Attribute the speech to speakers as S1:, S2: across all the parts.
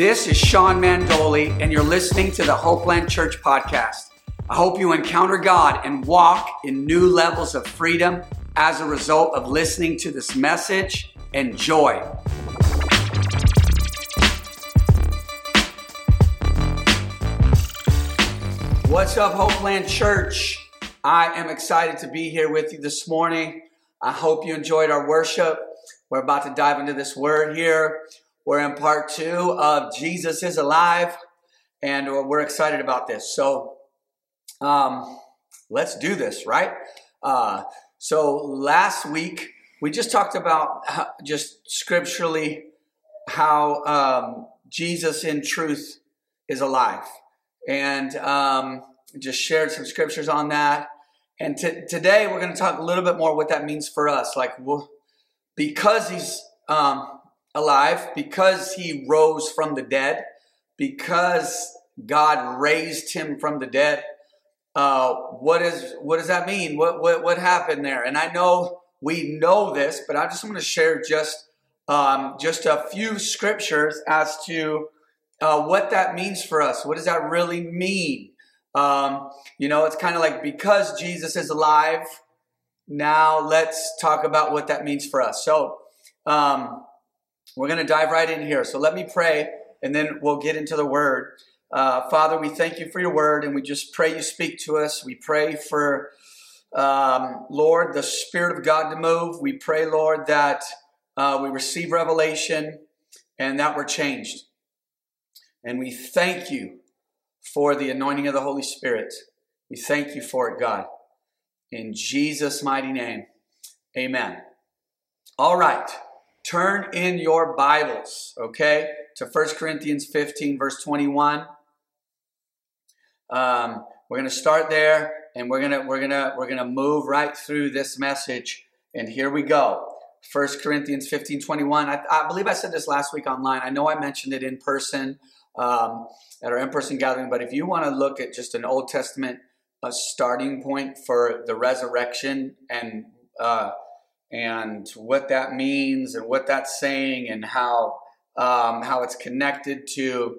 S1: This is Sean Mandoli, and you're listening to the Hopeland Church podcast. I hope you encounter God and walk in new levels of freedom as a result of listening to this message. Enjoy. What's up, Hopeland Church? I am excited to be here with you this morning. I hope you enjoyed our worship. We're about to dive into this word here. We're in part two of Jesus is Alive, and we're excited about this. So, um, let's do this, right? Uh, so, last week we just talked about how, just scripturally how um, Jesus in truth is alive, and um, just shared some scriptures on that. And t- today we're going to talk a little bit more what that means for us, like because he's um, alive, because he rose from the dead, because God raised him from the dead. Uh, what is what does that mean? What what what happened there? And I know we know this, but I just want to share just um, just a few scriptures as to uh, what that means for us. What does that really mean? Um, you know, it's kind of like because Jesus is alive. Now let's talk about what that means for us. So um, we're going to dive right in here. So let me pray, and then we'll get into the word. Uh, Father, we thank you for your word, and we just pray you speak to us. We pray for, um, Lord, the Spirit of God to move. We pray, Lord, that uh, we receive revelation and that we're changed. And we thank you for the anointing of the Holy Spirit. We thank you for it, God. In Jesus' mighty name, amen. All right turn in your Bibles, okay, to 1 Corinthians 15, verse 21. Um, we're going to start there and we're going to we're going to we're going to move right through this message and here we go. 1 corinthians 15 21 I, I, believe i said this last week online. I know i mentioned it in person um, at our in-person gathering but if you want to look at just an old testament a starting point for the resurrection and uh, and what that means and what that's saying and how um, how it's connected to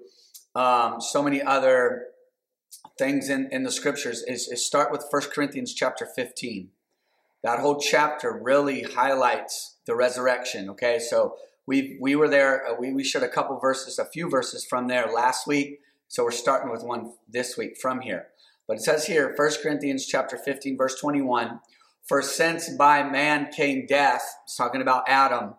S1: um, so many other things in, in the scriptures is, is start with 1 corinthians chapter 15 that whole chapter really highlights the resurrection okay? So we we were there uh, we, we shared a couple verses a few verses from there last week. So we're starting with one this week from here. But it says here 1 corinthians chapter 15 verse 21 for since by man came death, it's talking about Adam,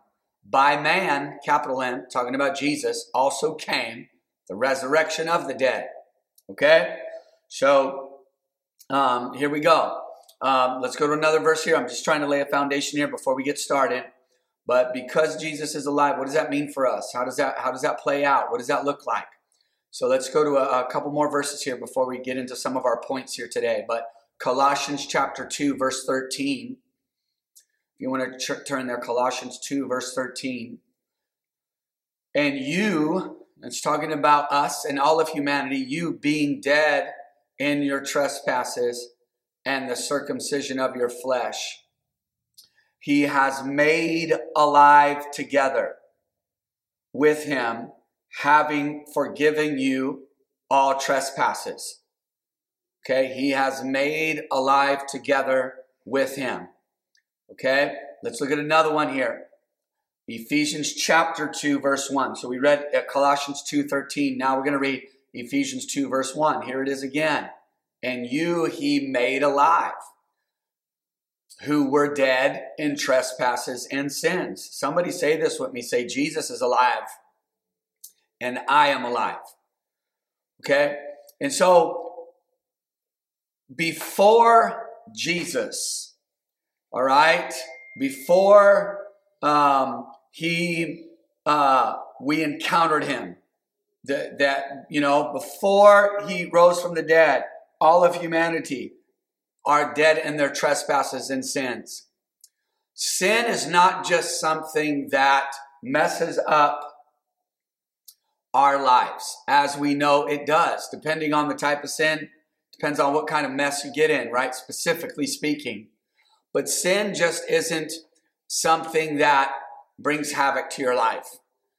S1: by man, capital M, talking about Jesus, also came the resurrection of the dead. Okay? So um, here we go. Um, let's go to another verse here. I'm just trying to lay a foundation here before we get started. But because Jesus is alive, what does that mean for us? How does that how does that play out? What does that look like? So let's go to a, a couple more verses here before we get into some of our points here today. But Colossians chapter 2, verse 13. If you want to ch- turn there, Colossians 2, verse 13. And you, it's talking about us and all of humanity, you being dead in your trespasses and the circumcision of your flesh, he has made alive together with him, having forgiven you all trespasses Okay, he has made alive together with him. Okay, let's look at another one here. Ephesians chapter 2, verse 1. So we read at Colossians 2 13. Now we're going to read Ephesians 2, verse 1. Here it is again. And you he made alive, who were dead in trespasses and sins. Somebody say this with me. Say, Jesus is alive, and I am alive. Okay? And so before Jesus, all right, before um, he uh, we encountered him, that that you know before he rose from the dead, all of humanity are dead in their trespasses and sins. Sin is not just something that messes up our lives, as we know it does, depending on the type of sin Depends on what kind of mess you get in, right? Specifically speaking. But sin just isn't something that brings havoc to your life.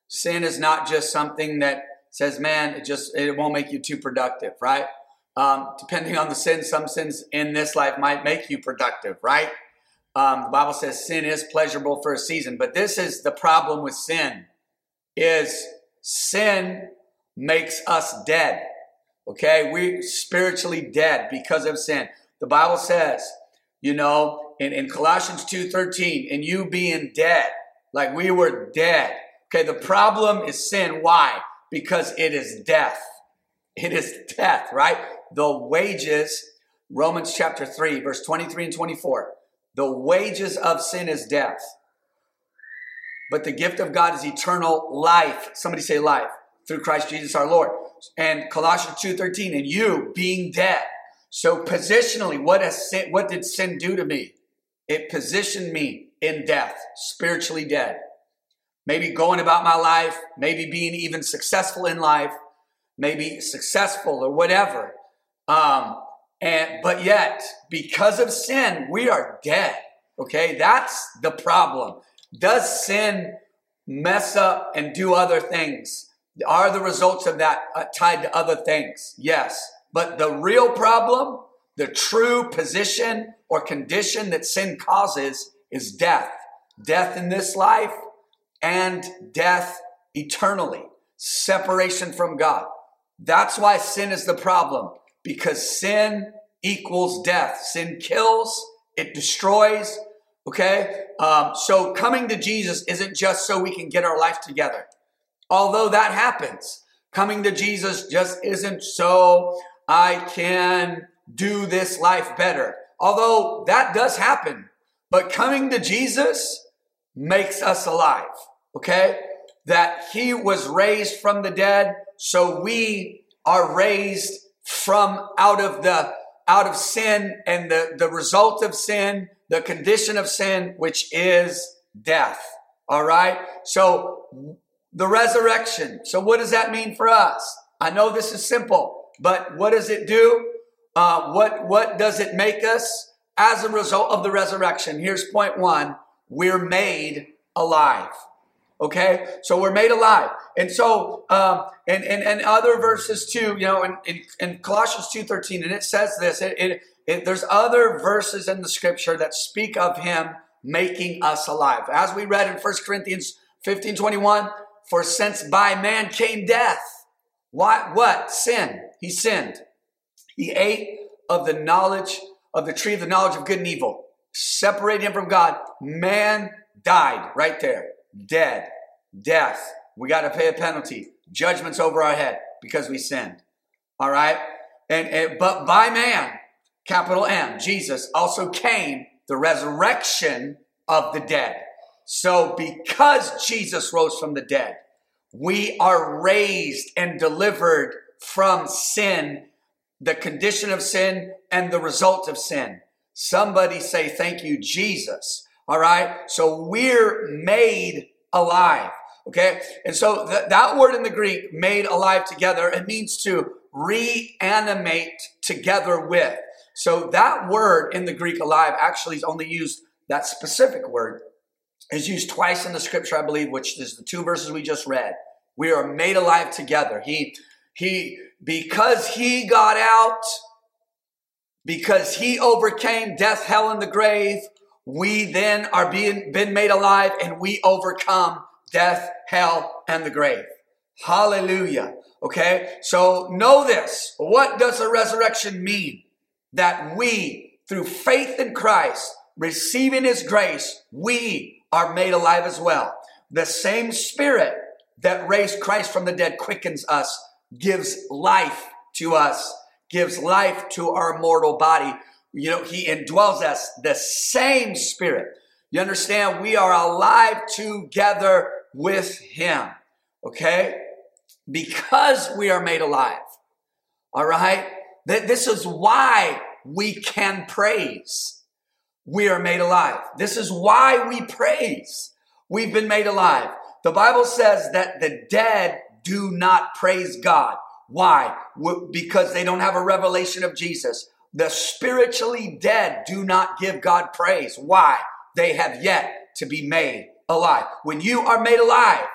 S1: Sin is not just something that says, man, it just it won't make you too productive, right? Um, depending on the sin, some sins in this life might make you productive, right? Um, the Bible says sin is pleasurable for a season, but this is the problem with sin: is sin makes us dead. Okay, we're spiritually dead because of sin. The Bible says, you know, in, in Colossians 2:13, and you being dead, like we were dead. Okay, the problem is sin. Why? Because it is death. It is death, right? The wages, Romans chapter 3, verse 23 and 24. The wages of sin is death. But the gift of God is eternal life. Somebody say life through Christ Jesus our Lord. And Colossians 2:13, and you being dead. So positionally, what has sin, what did sin do to me? It positioned me in death, spiritually dead. Maybe going about my life, maybe being even successful in life, maybe successful or whatever. Um, and but yet, because of sin, we are dead. Okay, that's the problem. Does sin mess up and do other things? Are the results of that uh, tied to other things? Yes. But the real problem, the true position or condition that sin causes is death. Death in this life and death eternally. Separation from God. That's why sin is the problem because sin equals death. Sin kills, it destroys. Okay? Um, so coming to Jesus isn't just so we can get our life together. Although that happens, coming to Jesus just isn't so I can do this life better. Although that does happen, but coming to Jesus makes us alive. Okay? That he was raised from the dead, so we are raised from out of the out of sin and the, the result of sin, the condition of sin, which is death. All right. So the resurrection. So what does that mean for us? I know this is simple, but what does it do? Uh, what, what does it make us as a result of the resurrection? Here's point one. We're made alive. Okay, so we're made alive, and so um, and, and and other verses too. You know, in, in, in Colossians two thirteen, and it says this. It, it, it, there's other verses in the scripture that speak of Him making us alive, as we read in 1 Corinthians fifteen twenty one. For since by man came death, what what sin? He sinned. He ate of the knowledge of the tree of the knowledge of good and evil. Separated him from God. Man died right there dead, death. We got to pay a penalty. Judgment's over our head because we sinned. All right? And, and but by man, capital M, Jesus also came the resurrection of the dead. So because Jesus rose from the dead, we are raised and delivered from sin, the condition of sin and the result of sin. Somebody say, thank you, Jesus. All right. So we're made alive. Okay. And so th- that word in the Greek, made alive together, it means to reanimate together with. So that word in the Greek alive actually is only used, that specific word is used twice in the scripture, I believe, which is the two verses we just read. We are made alive together. He, he, because he got out, because he overcame death, hell, and the grave, we then are being been made alive and we overcome death, hell, and the grave. Hallelujah. Okay. So know this. What does the resurrection mean? That we, through faith in Christ, receiving his grace, we are made alive as well. The same spirit that raised Christ from the dead quickens us, gives life to us, gives life to our mortal body you know, he indwells us, the same spirit. You understand? We are alive together with him. Okay? Because we are made alive. All right? This is why we can praise. We are made alive. This is why we praise. We've been made alive. The Bible says that the dead do not praise God. Why? Because they don't have a revelation of Jesus. The spiritually dead do not give God praise. Why? They have yet to be made alive. When you are made alive,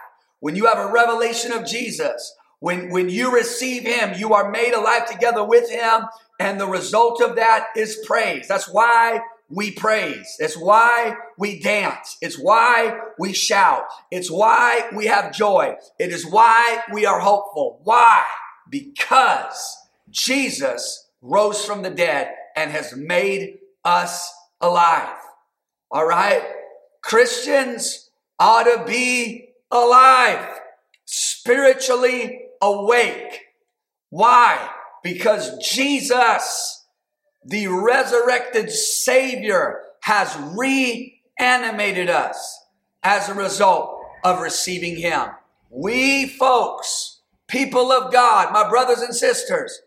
S1: when you have a revelation of Jesus, When, when you receive him, you are made alive together with him. And the result of that is praise. That's why we praise. It's why we dance. It's why we shout. It's why we have joy. It is why we are hopeful. Why? Because Jesus rose from the dead and has made us alive. All right? Christians ought to be alive, spiritually awake. Why? Because Jesus, the resurrected Savior, has reanimated us as a result of receiving Him. We folks, people of God, my brothers and sisters,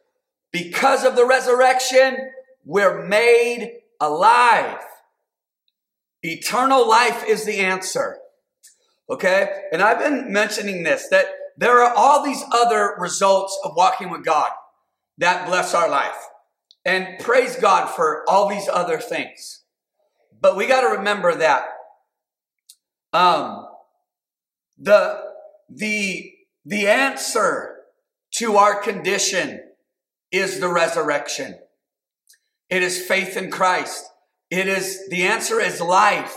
S1: because of the resurrection, we're made alive. Eternal life is the answer. Okay? And I've been mentioning this that there are all these other results of walking with God that bless our life. And praise God for all these other things. But we got to remember that um, the the the answer to our condition is the resurrection. It is faith in Christ. It is the answer is life.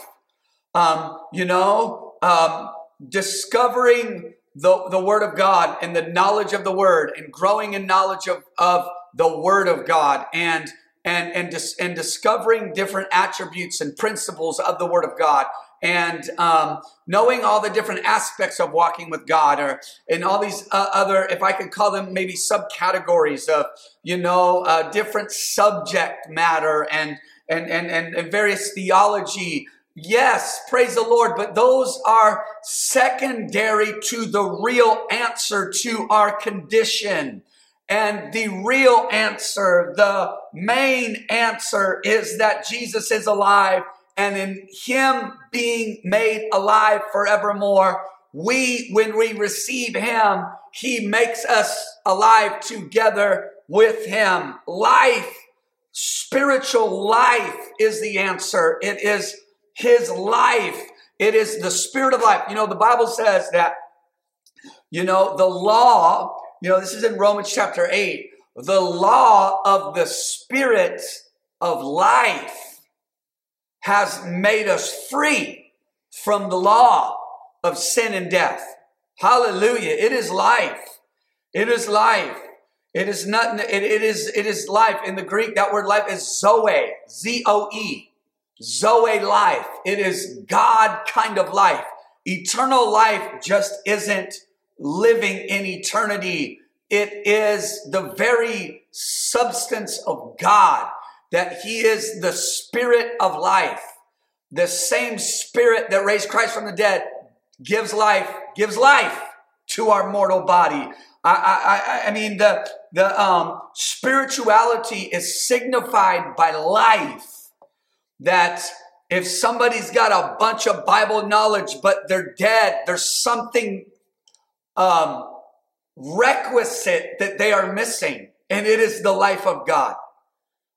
S1: Um, you know, um, discovering the, the Word of God and the knowledge of the Word and growing in knowledge of, of the Word of God and and and, dis, and discovering different attributes and principles of the Word of God and um, knowing all the different aspects of walking with God, or and all these uh, other, if I could call them maybe subcategories of, you know, uh, different subject matter and and and and, and various theology. Yes, praise the Lord, but those are secondary to the real answer to our condition. And the real answer, the main answer is that Jesus is alive and in him being made alive forevermore, we, when we receive him, he makes us alive together with him. Life, spiritual life is the answer. It is his life. It is the spirit of life. You know, the Bible says that, you know, the law, you know, this is in Romans chapter 8, the law of the spirit of life has made us free from the law of sin and death. Hallelujah. It is life. It is life. It is not, it, it is, it is life. In the Greek, that word life is zoe, Z-O-E. Zoe life. It is God kind of life. Eternal life just isn't living in eternity. It is the very substance of God that he is the spirit of life. The same spirit that raised Christ from the dead gives life, gives life to our mortal body. I, I, I mean, the, the um, spirituality is signified by life. That if somebody's got a bunch of Bible knowledge, but they're dead, there's something um, requisite that they are missing, and it is the life of God.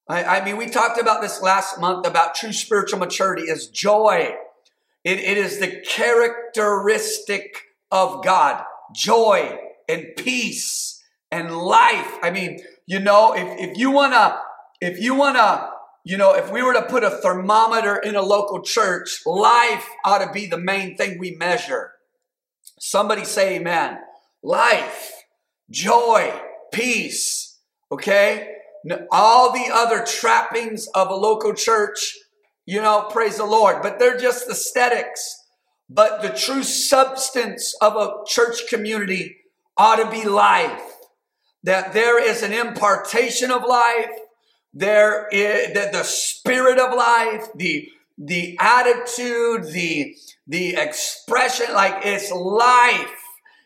S1: I, I mean, we talked about this last month about true spiritual maturity is joy. It, it is the characteristic of God joy and peace and life. I mean, you know, if, if you want to, if you want to, you know, if we were to put a thermometer in a local church, life ought to be the main thing we measure. Somebody say amen. Life, joy, peace, okay? all the other trappings of a local church, you know, praise the Lord, but they're just aesthetics. But the true substance of a church community ought to be life. That there is an impartation of life. There is that the spirit of life, the, the attitude, the, the expression, like it's life.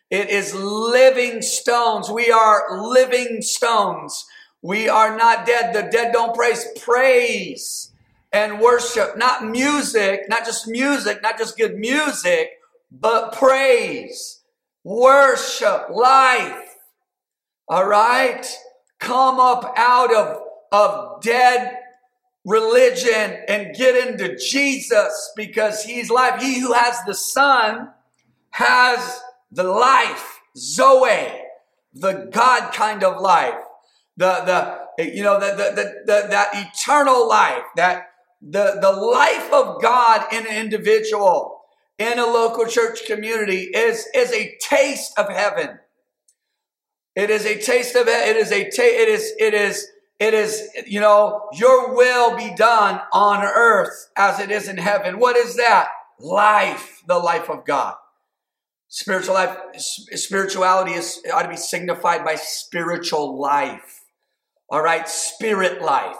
S1: It is living stones. We are living stones we are not dead. The dead don't praise. Praise and worship, not music, not just music, not just good music, but praise, worship, life. All right? Come up out of, of dead religion and get into Jesus because he's life. He who has the Son has the life, Zoe. the God kind of life, the, the, you know, the, the, the, the that eternal life, that the, the life of God in an individual, in a local church community is, is a taste of heaven. It is a taste of it. It is a ta- it is it is it is you know your will be done on earth as it is in heaven. What is that? Life, the life of God. Spiritual life, spirituality is ought to be signified by spiritual life. All right, spirit life,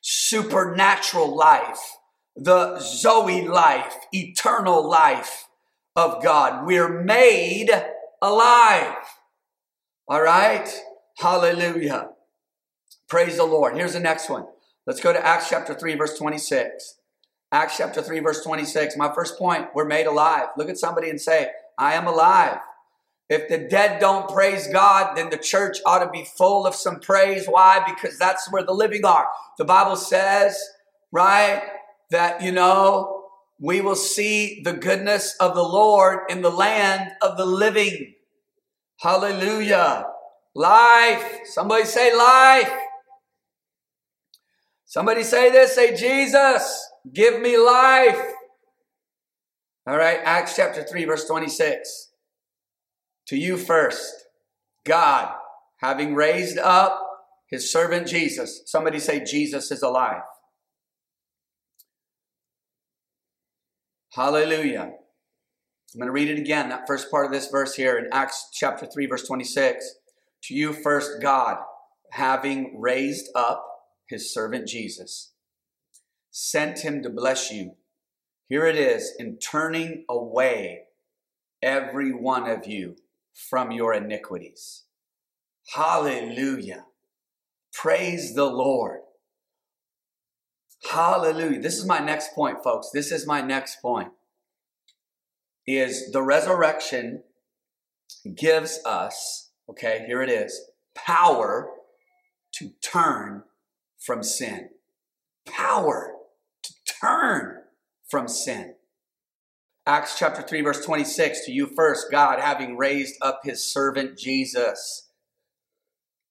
S1: supernatural life, the Zoe life, eternal life of God. We're made alive. All right, hallelujah. Praise the Lord. Here's the next one. Let's go to Acts chapter 3, verse 26. Acts chapter 3, verse 26. My first point, we're made alive. Look at somebody and say, I am alive. If the dead don't praise God, then the church ought to be full of some praise. Why? Because that's where the living are. The Bible says, right, that, you know, we will see the goodness of the Lord in the land of the living. Hallelujah. Life. Somebody say life. Somebody say this, say Jesus. Give me life. All right, Acts chapter 3, verse 26. To you first, God, having raised up his servant Jesus. Somebody say, Jesus is alive. Hallelujah. I'm going to read it again, that first part of this verse here in Acts chapter 3, verse 26. To you first, God, having raised up his servant Jesus sent him to bless you. Here it is in turning away every one of you from your iniquities. Hallelujah. Praise the Lord. Hallelujah. This is my next point, folks. This is my next point. Is the resurrection gives us, okay, here it is, power to turn from sin. Power to turn from sin. Acts chapter 3, verse 26 to you first, God having raised up his servant Jesus.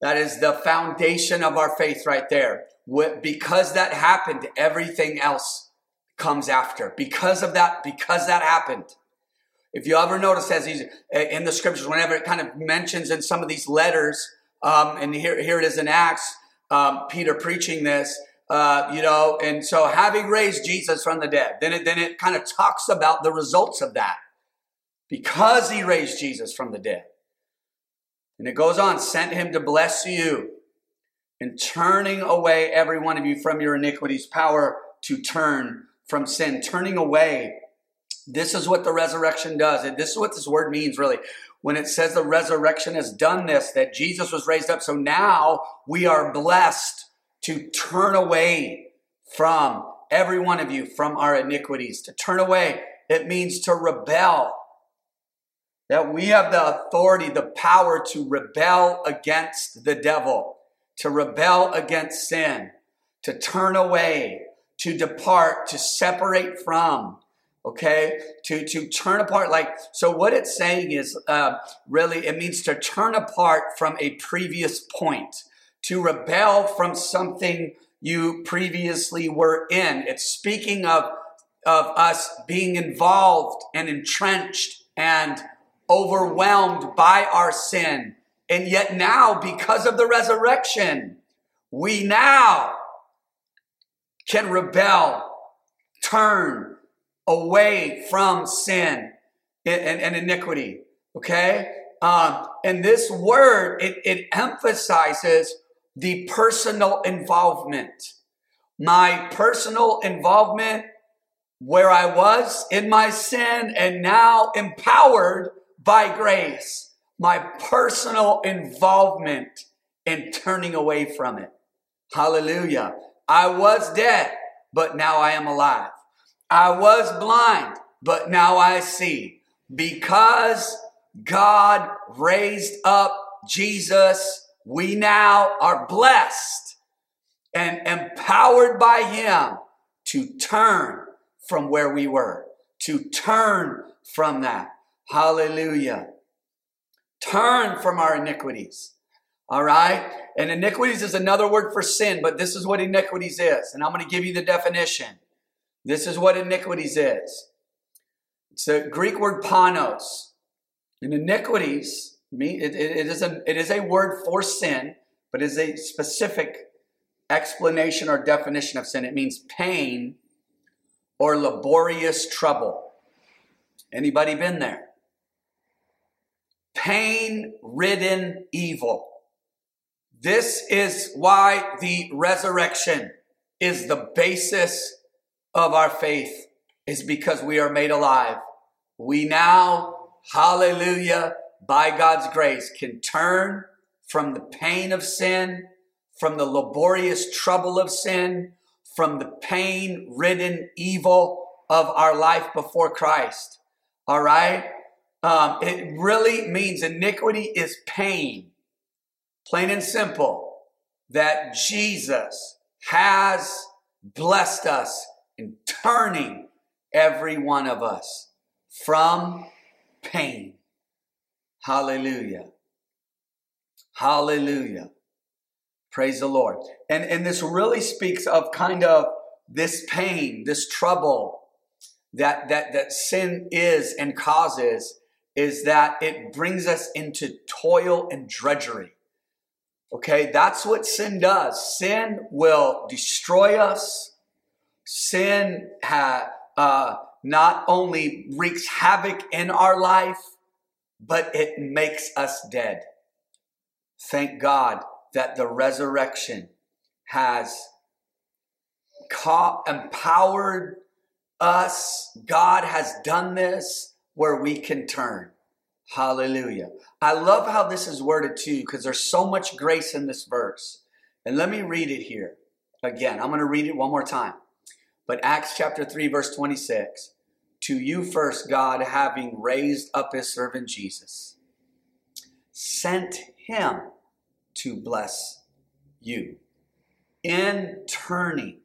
S1: That is the foundation of our faith right there. Because that happened, everything else comes after. Because of that, because that happened. If you ever notice, as he's in the scriptures, whenever it kind of mentions in some of these letters, um, and here, here it is in Acts, um, Peter preaching this, uh, you know, and so having raised Jesus from the dead, then it, then it kind of talks about the results of that because he raised Jesus from the dead. And it goes on, sent him to bless you and turning away every one of you from your iniquities, power to turn from sin, turning away. This is what the resurrection does. And this is what this word means really. When it says the resurrection has done this, that Jesus was raised up. So now we are blessed to turn away from every one of you from our iniquities. To turn away, it means to rebel. That we have the authority, the power to rebel against the devil, to rebel against sin, to turn away, to depart, to separate from, okay to to turn apart like so what it's saying is uh, really it means to turn apart from a previous point to rebel from something you previously were in. It's speaking of, of us being involved and entrenched and overwhelmed by our sin. And yet now, because of the resurrection, we now can rebel, turn away from sin and, and, and iniquity. Okay? Um, and this word, it, it emphasizes the personal involvement. My personal involvement where I was in my sin and now empowered by grace. My personal involvement in turning away from it. Hallelujah. I was dead, but now I am alive. I was blind, but now I see because God raised up Jesus we now are blessed and empowered by Him to turn from where we were, to turn from that. Hallelujah. Turn from our iniquities. All right? And iniquities is another word for sin, but this is what iniquities is. And I'm going to give you the definition. This is what iniquities is. It's a Greek word ponos. And iniquities, it, it, is a, it is a word for sin, but is a specific explanation or definition of sin. It means pain or laborious trouble. Anybody been there? Pain ridden evil. This is why the resurrection is the basis of our faith, is because we are made alive. We now, hallelujah, by God's grace, can turn from the pain of sin, from the laborious trouble of sin, from the pain ridden evil of our life before Christ. All right? Um, it really means iniquity is pain, plain and simple, that Jesus has blessed us turning every one of us from pain. Hallelujah. Hallelujah. Praise the Lord. And, and this really speaks of kind of this pain, this trouble that, that, that sin is and causes is that it brings us into toil and drudgery. Okay, that's what sin does. Sin will destroy us. Sin ha, uh, not only wreaks havoc in our life, but it makes us dead. Thank God that the resurrection has ca- empowered us. God has done this where we can turn. Hallelujah. I love how this is worded too, because there's so much grace in this verse. And let me read it here again. I'm going to read it one more time. But Acts chapter 3, verse 26 To you first, God, having raised up his servant Jesus, sent him to bless you in turning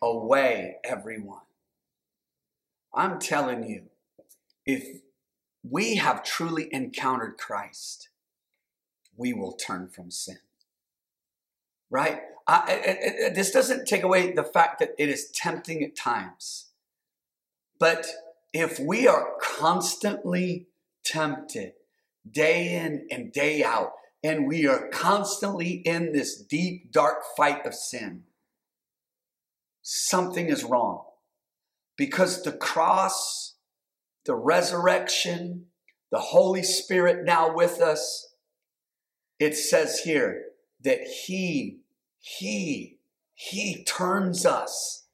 S1: away everyone. I'm telling you, if we have truly encountered Christ, we will turn from sin. Right? I, this doesn't take away the fact that it is tempting at times. But if we are constantly tempted, day in and day out, and we are constantly in this deep, dark fight of sin, something is wrong. Because the cross, the resurrection, the Holy Spirit now with us, it says here that He, He, He turns us,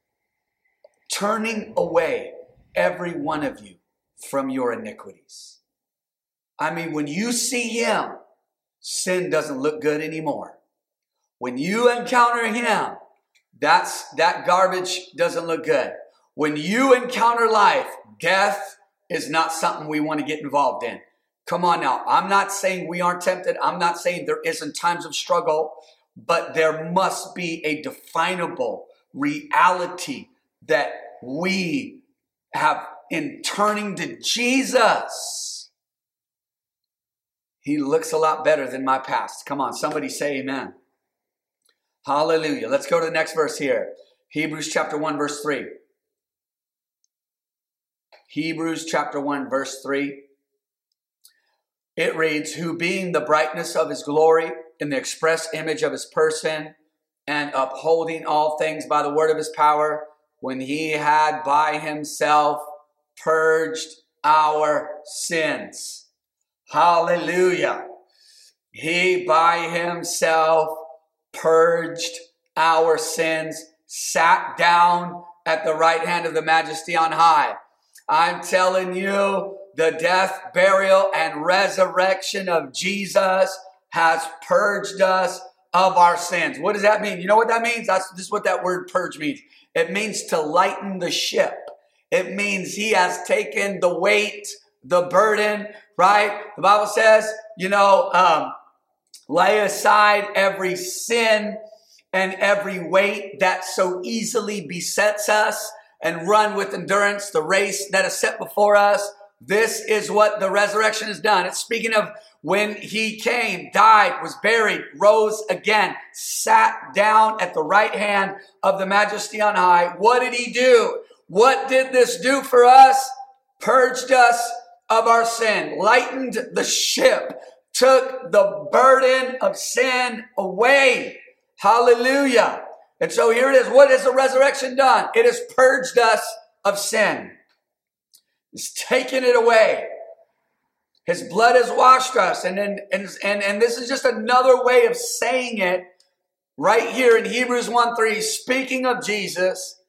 S1: turning away every one of you from your iniquities. I mean, when you see Him, sin doesn't look good anymore. When you encounter him, that's that garbage doesn't look good. When you encounter life, death is not something we want to get involved in. Come on now. I'm not saying we aren't tempted. I'm not saying there isn't times of struggle, but there must be a definable reality that we have in turning to Jesus he looks a lot better than my past. Come on, somebody say amen. Hallelujah. Let's go to the next verse here. Hebrews chapter 1, verse 3. Hebrews chapter 1, verse 3. It reads, Who being the brightness of his glory in the express image of his person, and upholding all things by the word of his power, when he had by himself purged our sins Hallelujah. He by himself purged our sins, sat down at the right hand of the majesty on high. I'm telling you, the death, burial, and resurrection of Jesus has purged us of our sins. What does that mean? You know what that means? That's this is what that word purge means. It means to lighten the ship. It means he has taken the weight, the burden, right? The Bible says, you know, um, lay aside every sin and every weight that so easily besets us and run with endurance the race that is set before us. This is what the resurrection has done. It's speaking of when he came, died, was buried, rose again, sat down at the right hand of the majesty on high. What did he do? What did this do for us? Purged us of our sin, lightened the ship, took the burden of sin away. Hallelujah. And so here it is. What has the resurrection done? It has purged us of sin. It's taken it away. His blood has washed us. And, then, and, and, and this is just another way of saying it right here in Hebrews 1 3, speaking of Jesus,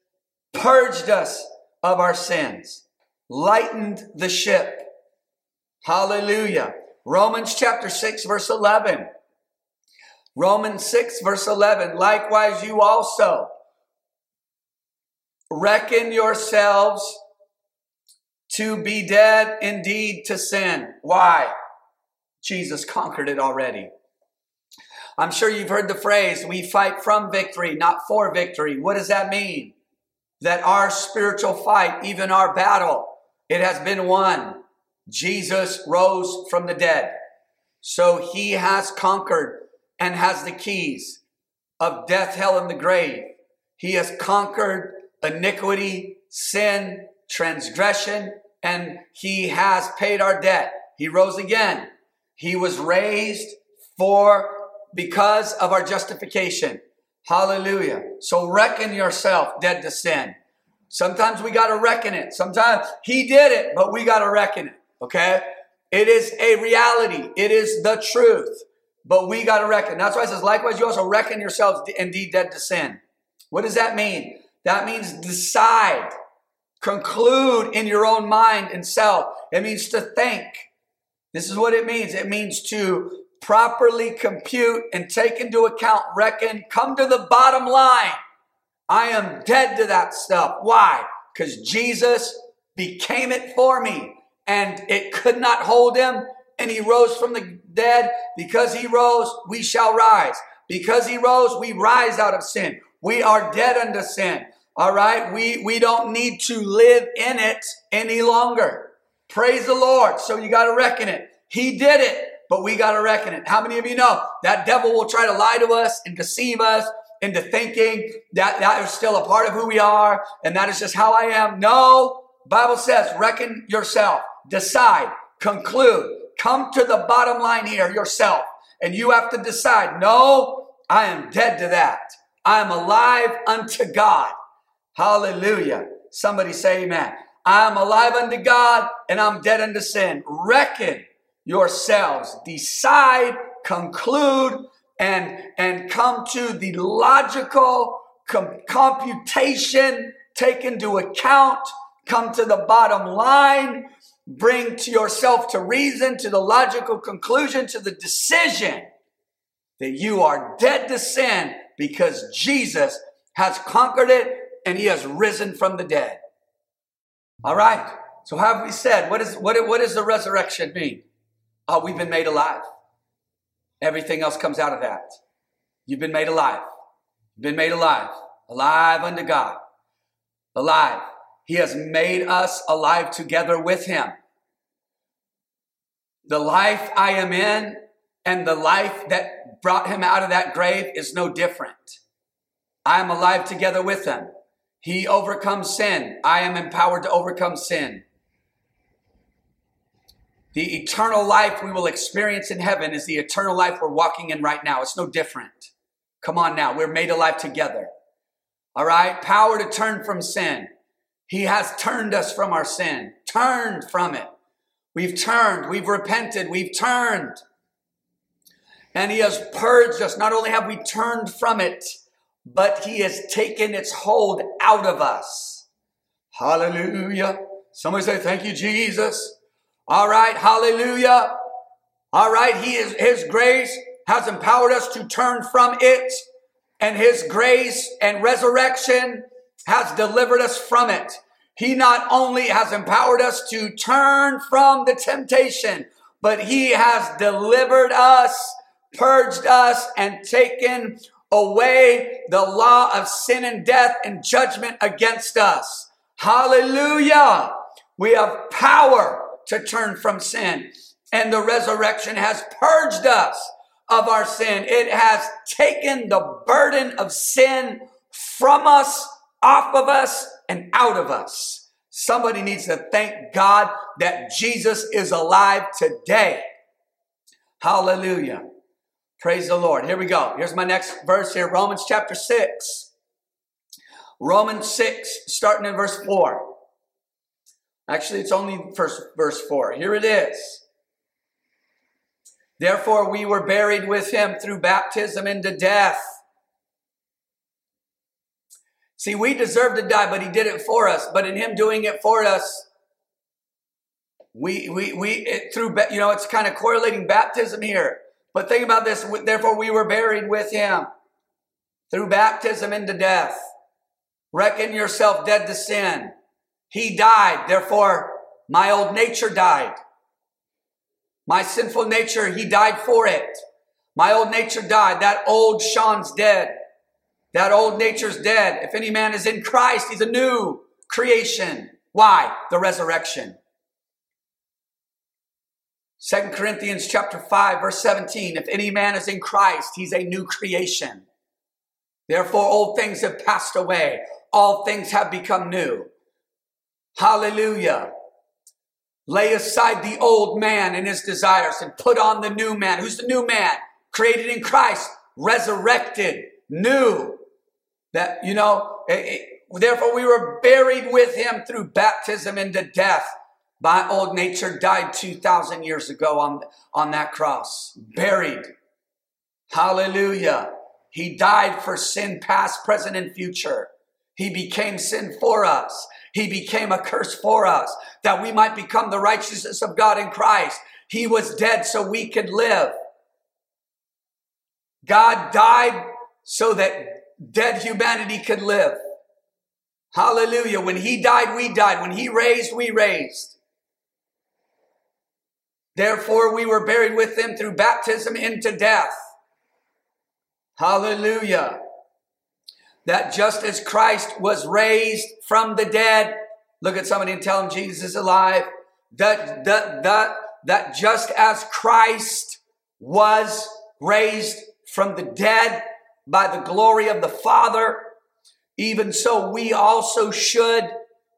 S1: purged us of our sins, lightened the ship. Hallelujah. Romans chapter 6, verse 11. Romans 6, verse 11. Likewise, you also reckon yourselves to be dead indeed to sin. Why? Jesus conquered it already. I'm sure you've heard the phrase, we fight from victory, not for victory. What does that mean? That our spiritual fight, even our battle, it has been won. Jesus rose from the dead. So he has conquered and has the keys of death, hell, and the grave. He has conquered iniquity, sin, transgression, and he has paid our debt. He rose again. He was raised for because of our justification. Hallelujah. So reckon yourself dead to sin. Sometimes we got to reckon it. Sometimes he did it, but we got to reckon it. Okay? It is a reality. It is the truth. But we got to reckon. That's why it says, likewise, you also reckon yourselves indeed dead to sin. What does that mean? That means decide, conclude in your own mind and self. It means to think. This is what it means. It means to properly compute and take into account, reckon, come to the bottom line. I am dead to that stuff. Why? Because Jesus became it for me and it could not hold him and he rose from the dead. Because he rose, we shall rise. Because he rose, we rise out of sin. We are dead unto sin. All right. We, we don't need to live in it any longer. Praise the Lord. So you got to reckon it. He did it, but we got to reckon it. How many of you know that devil will try to lie to us and deceive us into thinking that that is still a part of who we are and that is just how I am? No. Bible says, reckon yourself, decide, conclude, come to the bottom line here yourself. And you have to decide, no, I am dead to that. I am alive unto God. Hallelujah. Somebody say amen. I am alive unto God and I'm dead unto sin. Reckon yourselves. Decide, conclude, and, and come to the logical com- computation, take into account, come to the bottom line, bring to yourself to reason, to the logical conclusion, to the decision that you are dead to sin because Jesus has conquered it and he has risen from the dead. All right. So how have we said? What is what, what does the resurrection mean? Oh, we've been made alive. Everything else comes out of that. You've been made alive. You've been made alive. Alive unto God. Alive. He has made us alive together with him. The life I am in and the life that brought him out of that grave is no different. I am alive together with him. He overcomes sin. I am empowered to overcome sin. The eternal life we will experience in heaven is the eternal life we're walking in right now. It's no different. Come on now. We're made alive together. All right. Power to turn from sin. He has turned us from our sin, turned from it. We've turned, we've repented, we've turned. And He has purged us. Not only have we turned from it, but He has taken its hold out of us. Hallelujah. Somebody say, Thank you, Jesus. All right, hallelujah. All right, He is His grace has empowered us to turn from it, and His grace and resurrection has delivered us from it. He not only has empowered us to turn from the temptation, but He has delivered us, purged us, and taken away the law of sin and death and judgment against us. Hallelujah. We have power to turn from sin. And the resurrection has purged us of our sin. It has taken the burden of sin from us, off of us, and out of us. Somebody needs to thank God that Jesus is alive today. Hallelujah. Praise the Lord. Here we go. Here's my next verse here Romans chapter 6. Romans 6, starting in verse 4. Actually, it's only first verse 4. Here it is. Therefore, we were buried with him through baptism into death. See, we deserve to die, but he did it for us. But in him doing it for us, we, we, we, it, through, you know, it's kind of correlating baptism here. But think about this. Therefore, we were buried with him through baptism into death. Reckon yourself dead to sin. He died. Therefore, my old nature died. My sinful nature, he died for it. My old nature died. That old Sean's dead. That old nature's dead. If any man is in Christ, he's a new creation. Why? The resurrection. Second Corinthians chapter 5 verse 17. If any man is in Christ, he's a new creation. Therefore old things have passed away. All things have become new. Hallelujah. Lay aside the old man and his desires and put on the new man. Who's the new man? Created in Christ, resurrected, new. That, you know, it, it, therefore we were buried with him through baptism into death. My old nature died 2,000 years ago on, on that cross. Buried. Hallelujah. He died for sin past, present, and future. He became sin for us. He became a curse for us that we might become the righteousness of God in Christ. He was dead so we could live. God died so that dead humanity could live. Hallelujah. When he died, we died. When he raised, we raised. Therefore, we were buried with him through baptism into death. Hallelujah that just as Christ was raised from the dead, look at somebody and tell them Jesus is alive. That, that, that, that just as Christ was raised from the dead by the glory of the Father, even so we also should,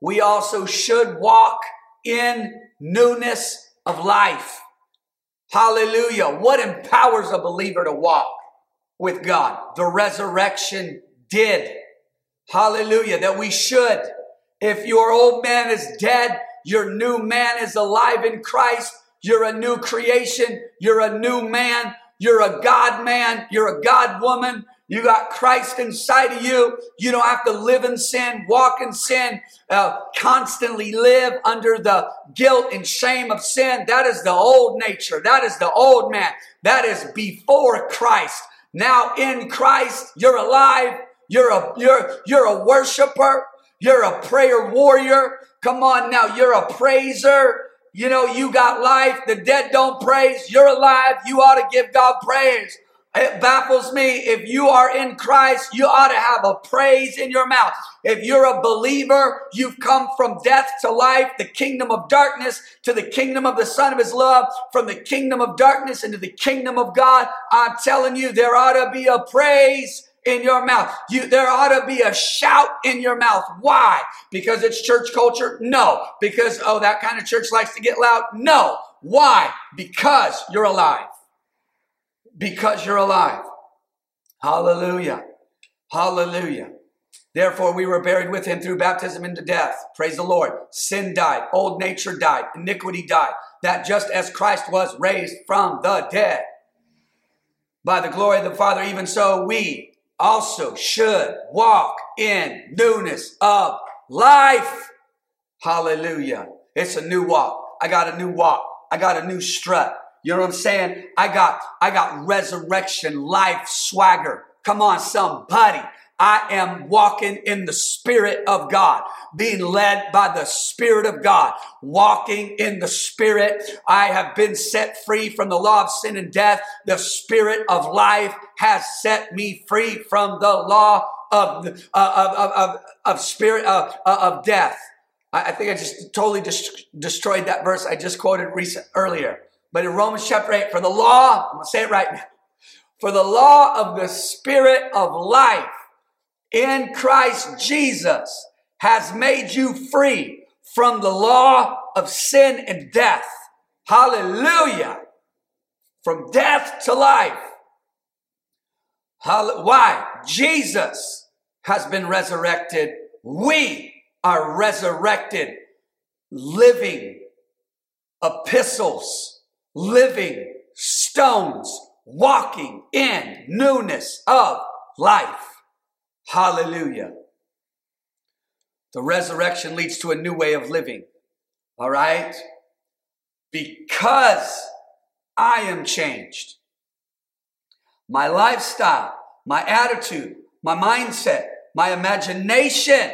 S1: we also should walk in newness of life. Hallelujah. What empowers a believer to walk with God? The resurrection did. Hallelujah. That we should. If your old man is dead, your new man is alive in Christ. You're a new creation. You're a new man. You're a God man. You're a God woman. You got Christ inside of you. You don't have to live in sin, walk in sin, uh, constantly live under the guilt and shame of sin. That is the old nature. That is the old man. That is before Christ. Now in Christ, you're alive. You're a, you're, you're a worshiper. You're a prayer warrior. Come on now. You're a praiser. You know, you got life. The dead don't praise. You're alive. You ought to give God praise. It baffles me. If you are in Christ, you ought to have a praise in your mouth. If you're a believer, you've come from death to life, the kingdom of darkness to the kingdom of the Son of His love, from the kingdom of darkness into the kingdom of God. I'm telling you, there ought to be a praise in your mouth. You, there ought to be a shout in your mouth. Why? Because it's church culture? No. Because, oh, that kind of church likes to get loud? No. Why? Because you're alive. Because you're alive. Hallelujah. Hallelujah. Therefore, we were buried with him through baptism into death. Praise the Lord. Sin died. Old nature died. Iniquity died. That just as Christ was raised from the dead by the glory of the Father, even so we also should walk in newness of life. Hallelujah. It's a new walk. I got a new walk. I got a new strut. You know what I'm saying? I got, I got resurrection life swagger. Come on, somebody. I am walking in the Spirit of God, being led by the Spirit of God, walking in the Spirit. I have been set free from the law of sin and death. The Spirit of life has set me free from the law of, uh, of, of, of, of spirit of, uh, of death. I, think I just totally destroyed that verse I just quoted recent earlier. But in Romans chapter 8, for the law, I'm going to say it right now. For the law of the Spirit of life in Christ Jesus has made you free from the law of sin and death. Hallelujah. From death to life. Why? Jesus has been resurrected. We are resurrected, living epistles, living stones, walking in newness of life. Hallelujah. The resurrection leads to a new way of living. All right? Because I am changed. My lifestyle, my attitude, my mindset, my imagination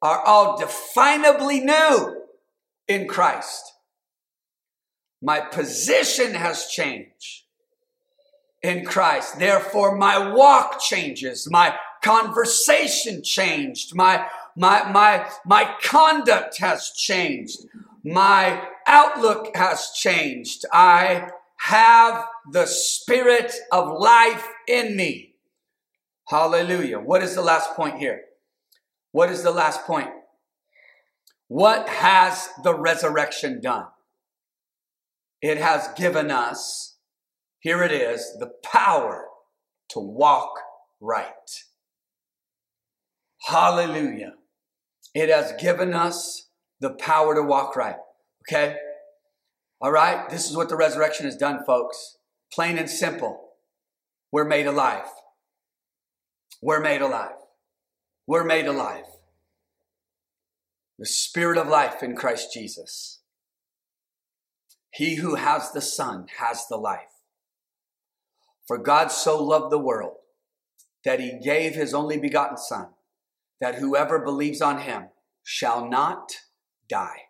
S1: are all definably new in Christ. My position has changed in Christ. Therefore, my walk changes. My conversation changed. My, my, my, my conduct has changed. My outlook has changed. I have the spirit of life in me. Hallelujah. What is the last point here? What is the last point? What has the resurrection done? It has given us, here it is, the power to walk right. Hallelujah. It has given us the power to walk right. Okay? All right? This is what the resurrection has done, folks. Plain and simple. We're made alive. We're made alive. We're made alive. The spirit of life in Christ Jesus. He who has the Son has the life. For God so loved the world that he gave his only begotten Son, that whoever believes on him shall not die,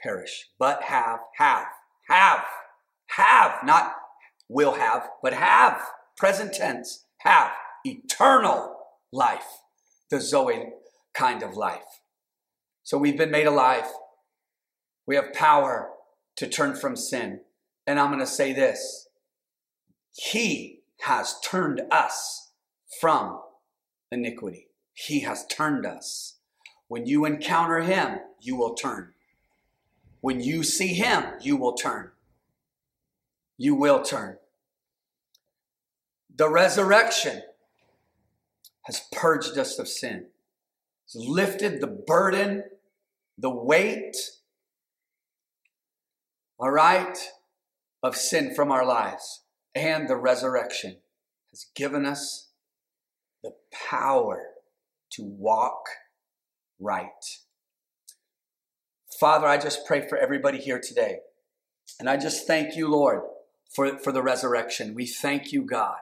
S1: perish, but have, have, have, have, not will have, but have, present tense, have eternal life, the Zoe kind of life. So we've been made alive. We have power to turn from sin. And I'm going to say this He has turned us from iniquity. He has turned us. When you encounter Him, you will turn. When you see Him, you will turn. You will turn. The resurrection has purged us of sin, It's lifted the burden, the weight, all right, of sin from our lives. And the resurrection has given us the power to walk right. Father, I just pray for everybody here today. And I just thank you, Lord, for, for the resurrection. We thank you, God,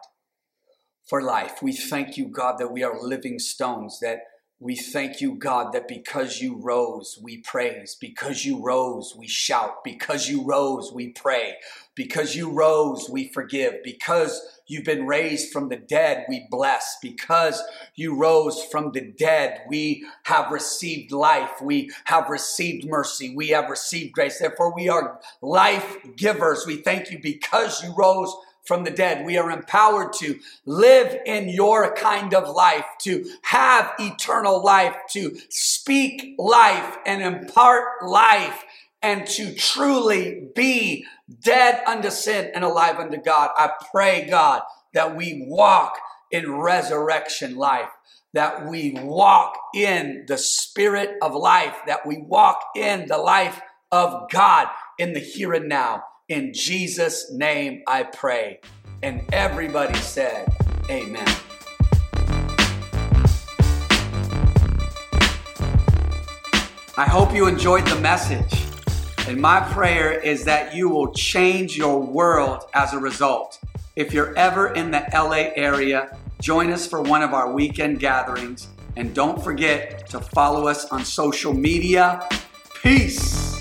S1: for life. We thank you, God, that we are living stones, that we thank you, God, that because you rose, we praise. Because you rose, we shout. Because you rose, we pray. Because you rose, we forgive. Because you've been raised from the dead, we bless. Because you rose from the dead, we have received life. We have received mercy. We have received grace. Therefore, we are life givers. We thank you because you rose from the dead. We are empowered to live in your kind of life, to have eternal life, to speak life and impart life, and to truly be dead unto sin and alive unto God. I pray, God, that we walk in resurrection life, that we walk in the spirit of life, that we walk in the life of God in the here and now. In Jesus' name I pray. And everybody said, Amen. I hope you enjoyed the message. And my prayer is that you will change your world as a result. If you're ever in the LA area, join us for one of our weekend gatherings. And don't forget to follow us on social media. Peace.